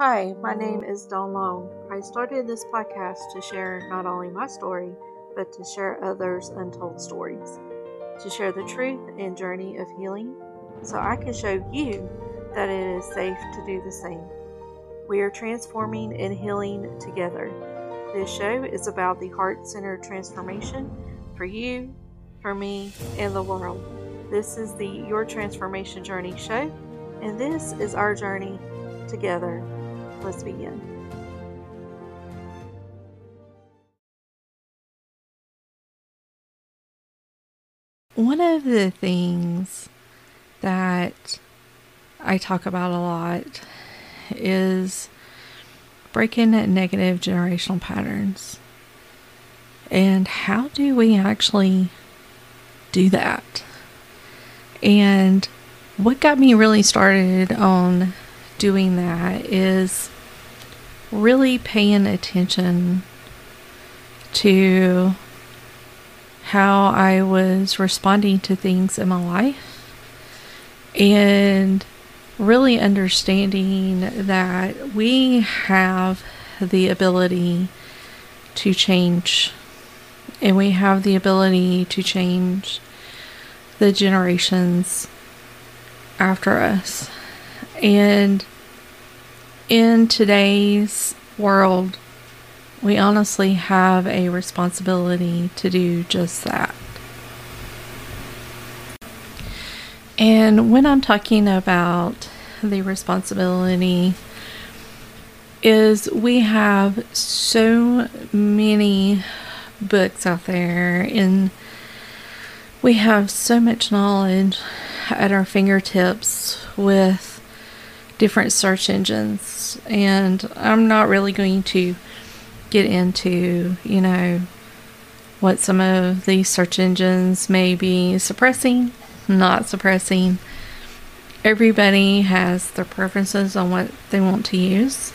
Hi, my name is Dawn Long. I started this podcast to share not only my story, but to share others' untold stories, to share the truth and journey of healing, so I can show you that it is safe to do the same. We are transforming and healing together. This show is about the heart centered transformation for you, for me, and the world. This is the Your Transformation Journey show, and this is our journey together. Let's begin. One of the things that I talk about a lot is breaking negative generational patterns. And how do we actually do that? And what got me really started on doing that is really paying attention to how I was responding to things in my life and really understanding that we have the ability to change and we have the ability to change the generations after us. And in today's world, we honestly have a responsibility to do just that. And when I'm talking about the responsibility, is we have so many books out there and we have so much knowledge at our fingertips with different search engines. And I'm not really going to get into, you know, what some of these search engines may be suppressing, not suppressing. Everybody has their preferences on what they want to use.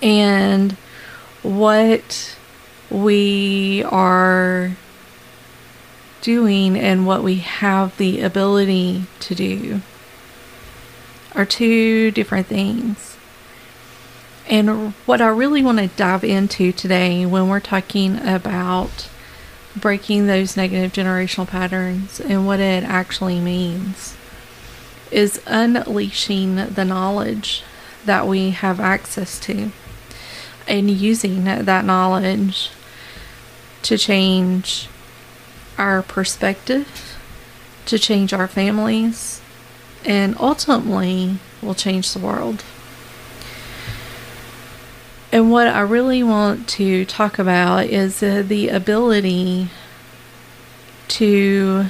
And what we are doing and what we have the ability to do are two different things. And what I really want to dive into today when we're talking about breaking those negative generational patterns and what it actually means is unleashing the knowledge that we have access to and using that knowledge to change our perspective, to change our families, and ultimately will change the world. And what I really want to talk about is uh, the ability to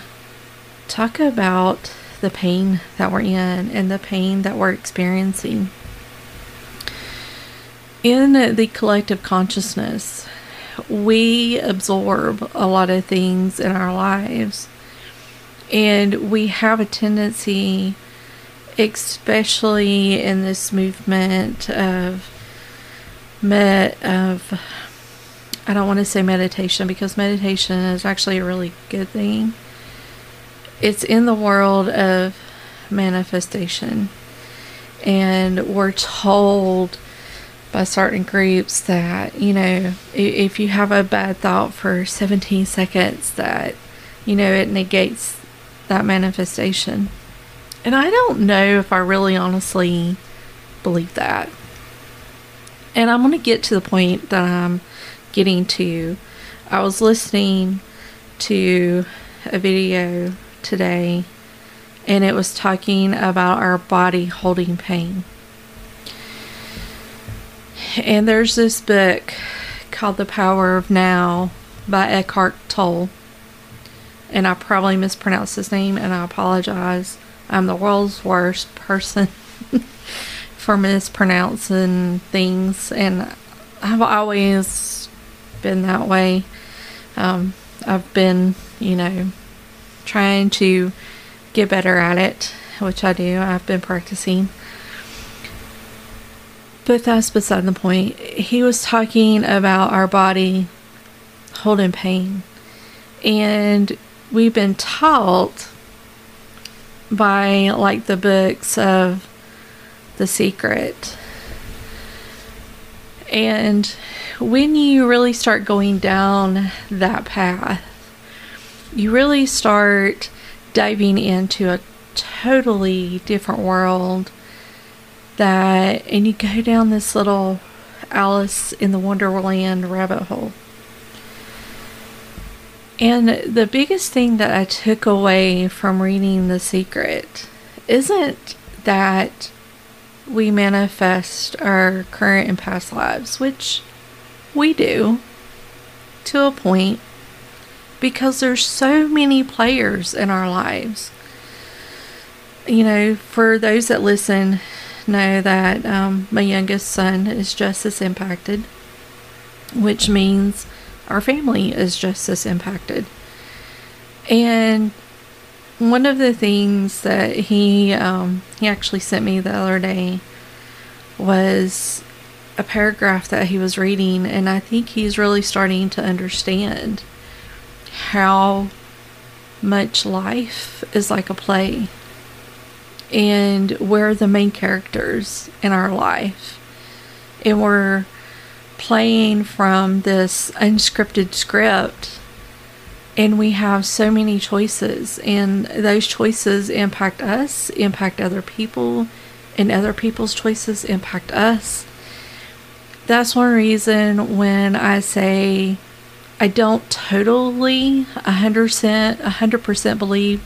talk about the pain that we're in and the pain that we're experiencing. In the collective consciousness, we absorb a lot of things in our lives and we have a tendency, especially in this movement of met of I don't want to say meditation because meditation is actually a really good thing. It's in the world of manifestation. And we're told by certain groups that, you know, if you have a bad thought for 17 seconds, that, you know, it negates that manifestation. And I don't know if I really honestly believe that. And I'm going to get to the point that I'm getting to. I was listening to a video today and it was talking about our body holding pain. And there's this book called The Power of Now by Eckhart Tolle and I probably mispronounced his name, and I apologize. I'm the world's worst person for mispronouncing things, and I've always been that way. Um, I've been, you know, trying to get better at it, which I do. I've been practicing. But that's beside the point. He was talking about our body holding pain. And we've been taught by like the books of The Secret And when you really start going down that path, you really start diving into a totally different world that and you go down this little Alice in the Wonderland rabbit hole. And the biggest thing that I took away from reading The Secret isn't that we manifest our current and past lives, which we do to a point because there's so many players in our lives. You know, for those that listen, know that um, my youngest son is just as impacted, which means our family is just as impacted. And one of the things that he um, he actually sent me the other day was a paragraph that he was reading, and I think he's really starting to understand how much life is like a play and we're the main characters in our life and we're playing from this unscripted script and we have so many choices and those choices impact us impact other people and other people's choices impact us. That's one reason when i say i don't totally 100% 100% believe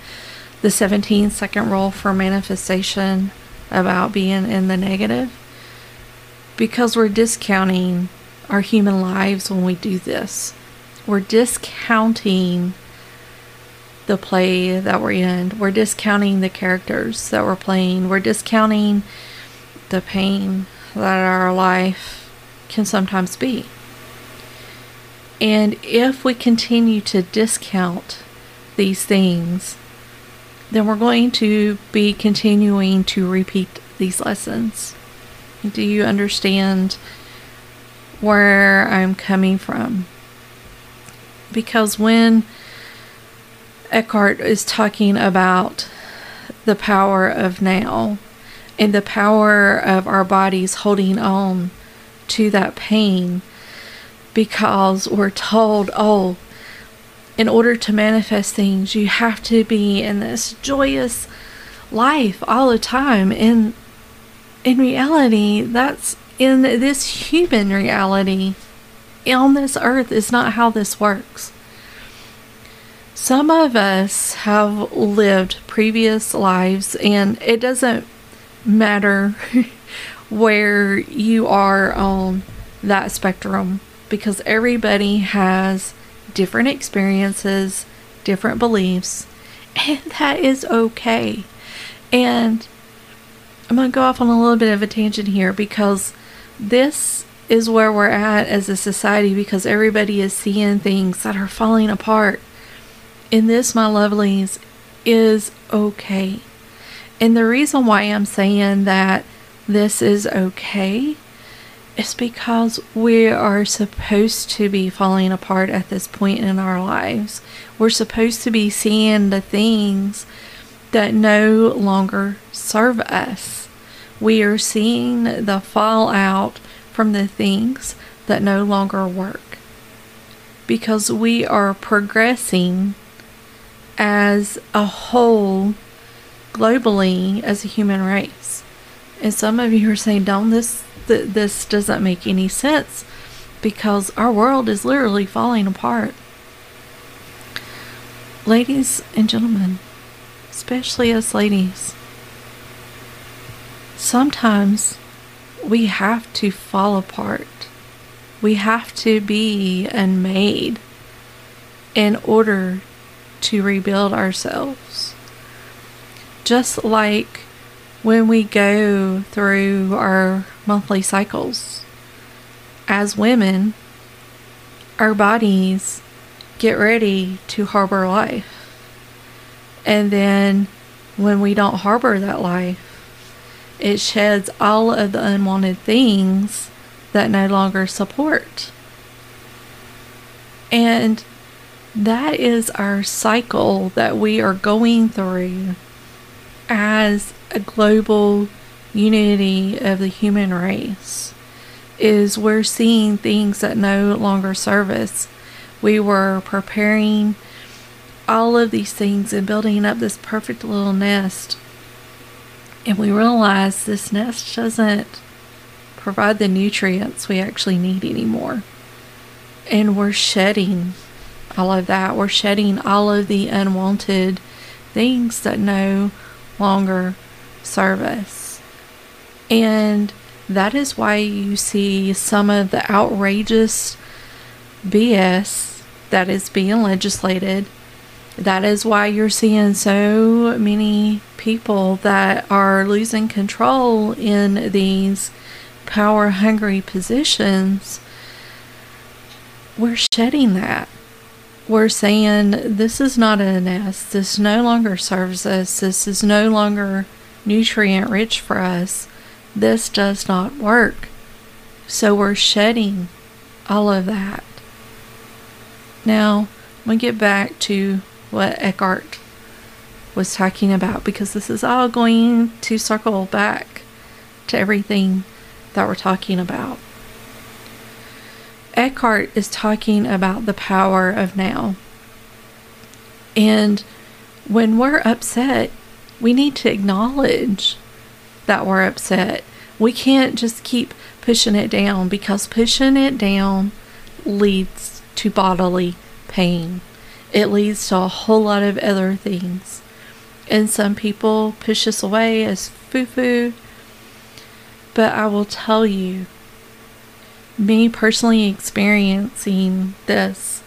the 17 second rule for manifestation about being in the negative because we're discounting our human lives when we do this. We're discounting the play that we're in. We're discounting the characters that we're playing. We're discounting the pain that our life can sometimes be. And if we continue to discount these things, then we're going to be continuing to repeat these lessons. Do you understand where I'm coming from. Because when Eckhart is talking about the power of now and the power of our bodies holding on to that pain because we're told, oh, in order to manifest things, you have to be in this joyous life all the time. And in reality, that's in this human reality on this earth is not how this works. Some of us have lived previous lives, and it doesn't matter where you are on that spectrum because everybody has different experiences, different beliefs, and that is okay. And I'm going to go off on a little bit of a tangent here because this is where we're at as a society because everybody is seeing things that are falling apart. And this, my lovelies, is okay. And the reason why I'm saying that this is okay is because we are supposed to be falling apart at this point in our lives. We're supposed to be seeing the things that no longer serve us we are seeing the fallout from the things that no longer work because we are progressing as a whole globally as a human race. And some of you are saying, "Don't this th- this doesn't make any sense because our world is literally falling apart." Ladies and gentlemen, especially us ladies, sometimes we have to fall apart. We have to be unmade in order to rebuild ourselves. Just like when we go through our monthly cycles, as women, our bodies get ready to harbor life. And then when we don't harbor that life, it sheds all of the unwanted things that no longer support. And that is our cycle that we are going through as a global unity of the human race is we're seeing things that no longer serve us. We were preparing all of these things and building up this perfect little nest. And we realize this nest doesn't provide the nutrients we actually need anymore. And we're shedding all of that. We're shedding all of the unwanted things that no longer serve us. And that is why you see some of the outrageous BS that is being legislated. That is why you're seeing so many people that are losing control in these power hungry positions. We're shedding that. We're saying this is not a nest. This no longer serves us. This is no longer nutrient rich for us this does not work. So we're shedding all of that. Now, we get back to what Eckhart was talking about because this is all going to circle back to everything that we're talking about. Eckhart is talking about the power of now. And when we're upset, we need to acknowledge that we're upset. We can't just keep pushing it down because pushing it down leads to bodily pain. It leads to a whole lot of other things. And some people push us away as foo foo. But I will tell you, me personally experiencing this,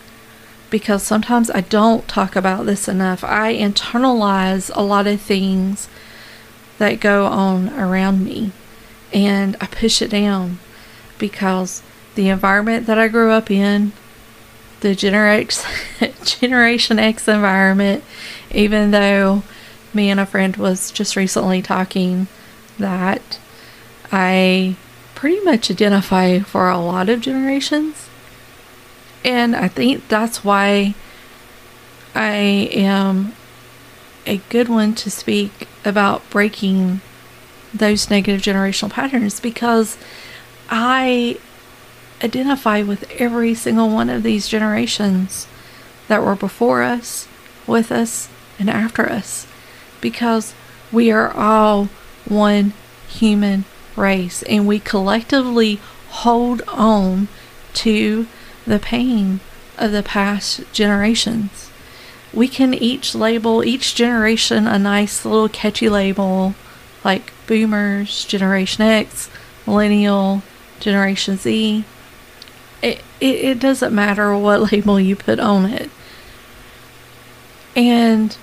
because sometimes I don't talk about this enough, I internalize a lot of things that go on around me and I push it down because the environment that I grew up in, the Generation Generation X environment, even though me and a friend was just recently talking that I pretty much identify for a lot of generations. And I think that's why I am a good one to speak about breaking those negative generational patterns because I identify with every single one of these generations that were before us, with us, and after us because we are all one human race and we collectively hold on to the pain of the past generations we can each label each generation a nice little catchy label like boomers, Generation X, millennial, Generation Z. It, it, doesn't matter what label you put on it. And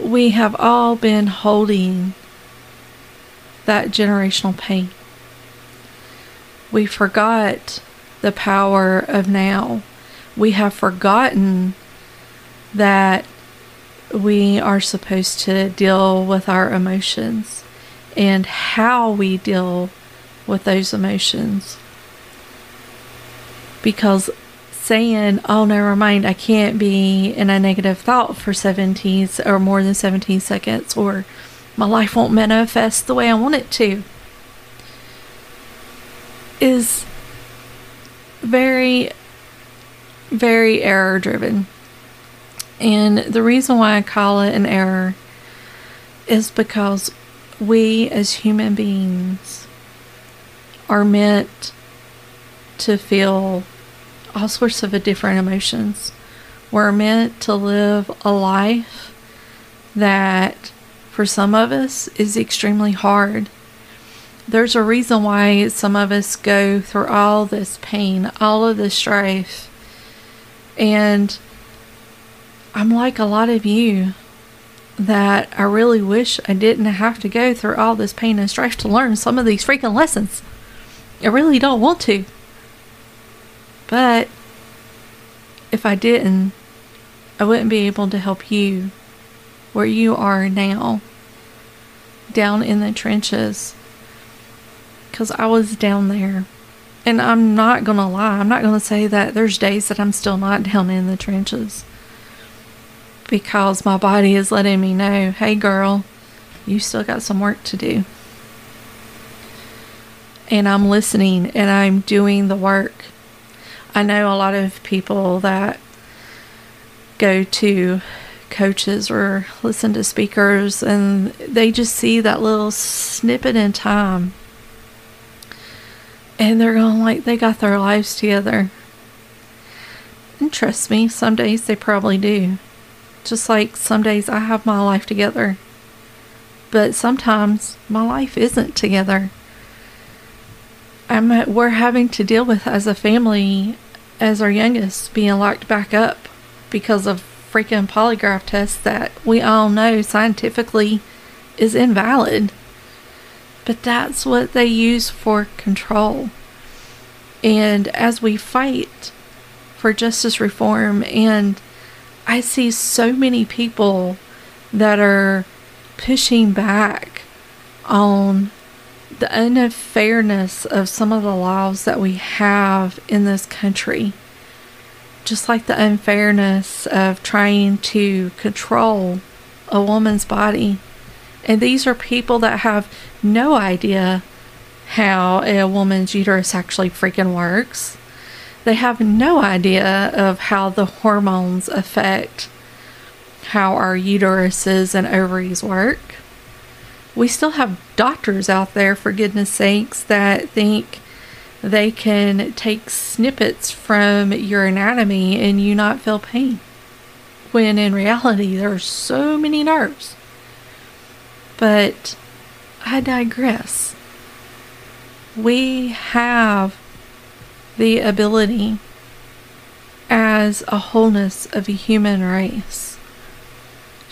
we have all been holding that generational pain. We forgot the power of now. We have forgotten that we are supposed to deal with our emotions and how we deal with those emotions. Because saying, oh, never mind, I can't be in a negative thought for 17 or more than 17 seconds, or my life won't manifest the way I want it to, is very, very error driven. And the reason why I call it an error is because we as human beings are meant to feel all sorts of different emotions. We're meant to live a life that for some of us is extremely hard. There's a reason why some of us go through all this pain, all of this strife. And I'm like a lot of you that I really wish I didn't have to go through all this pain and strife to learn some of these freaking lessons. I really don't want to. But if I didn't, I wouldn't be able to help you where you are now, down in the trenches. Because I was down there. And I'm not going to lie, I'm not going to say that there's days that I'm still not down in the trenches because my body is letting me know hey, girl, you still got some work to do. and I'm listening and I'm doing the work. I know a lot of people that go to coaches or listen to speakers and they just see that little snippet in time and they're going like they got their lives together. And trust me, some days they probably do. Just like some days I have my life together. But sometimes my life isn't together. I'm we're having to deal with as a family as our youngest being locked back up because of freaking polygraph tests that we all know scientifically is invalid. But that's what they use for control. And as we fight for justice reform, and I see so many people that are pushing back on the unfairness of some of the laws that we have in this country. Just like the unfairness of trying to control a woman's body. And these are people that have no idea how a woman's uterus actually freaking works. They have no idea of how the hormones affect how our uteruses and ovaries work. We still have doctors out there, for goodness sakes, that think they can take snippets from your anatomy and you not feel pain. When in reality, there are so many nerves. But I digress. We have the ability as a wholeness of a human race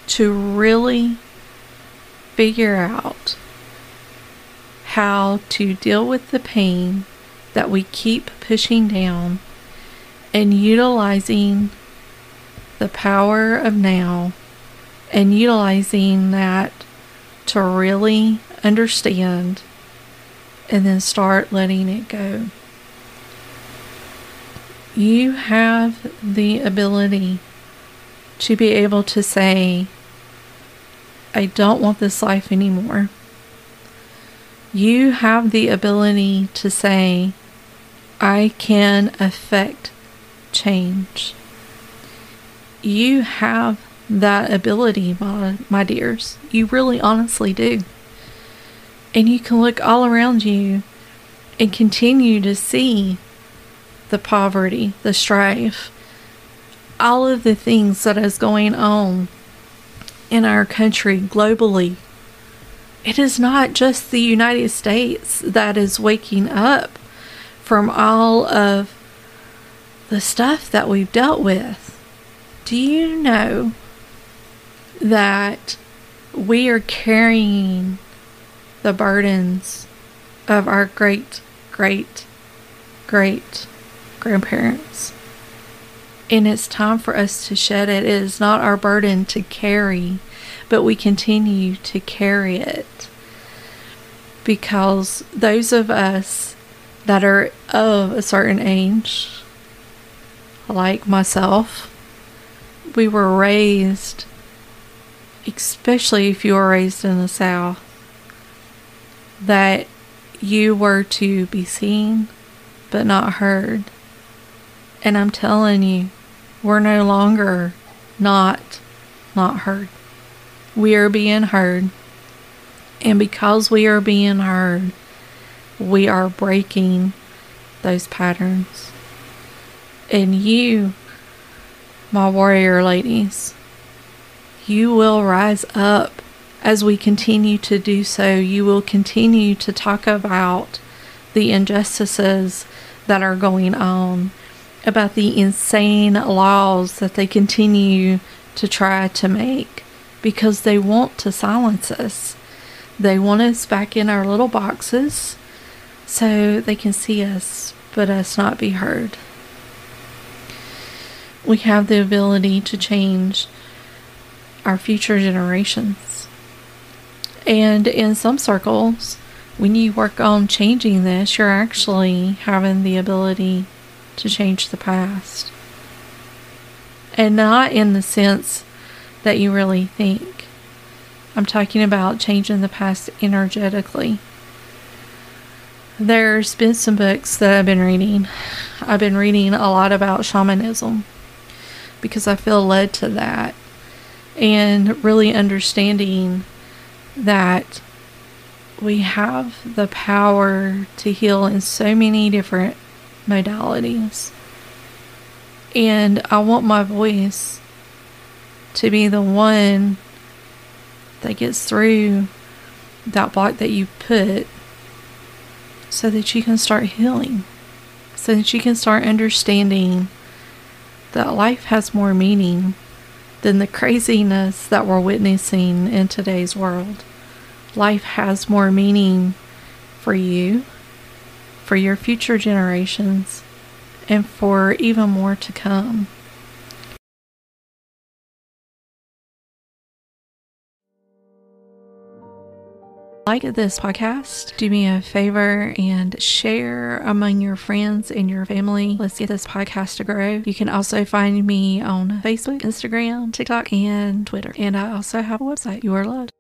to really figure out how to deal with the pain that we keep pushing down and utilizing the power of now and utilizing that to really understand and then start letting it go. You have the ability to be able to say, I don't want this life anymore. You have the ability to say, I can affect change. You have that ability, my, my dears. You really honestly do. And you can look all around you and continue to see the poverty, the strife, all of the things that is going on in our country globally. It is not just the United States that is waking up from all of the stuff that we've dealt with. Do you know that we are carrying the burdens of our great, great, great grandparents. And it's time for us to shed it. It is not our burden to carry, but we continue to carry it. Because those of us that are of a certain age, like myself, we were raised especially if you were raised in the South, that you were to be seen but not heard. And I'm telling you, we're no longer not not heard. We are being heard. And because we are being heard, we are breaking those patterns. And you, my warrior ladies, you will rise up as we continue to do so. You will continue to talk about the injustices that are going on, about the insane laws that they continue to try to make because they want to silence us. They want us back in our little boxes so they can see us but us not be heard. We have the ability to change our future generations. And in some circles, when you work on changing this, you're actually having the ability to change the past. And not in the sense that you really think. I'm talking about changing the past energetically. there's been some books that I've been reading. I've been reading a lot about shamanism because I feel led to that and really understanding that we have the power to heal in so many different modalities. And I want my voice to be the one that gets through that block that you put so that you can start healing, so that you can start understanding that life has more meaning than the craziness that we're witnessing in today's world. Life has more meaning for you, for your future generations, and for even more to come. Like this podcast, do me a favor and share among your friends and your family. Let's get this podcast to grow. You can also find me on Facebook, Instagram, TikTok, and Twitter. And I also have a website. You are loved.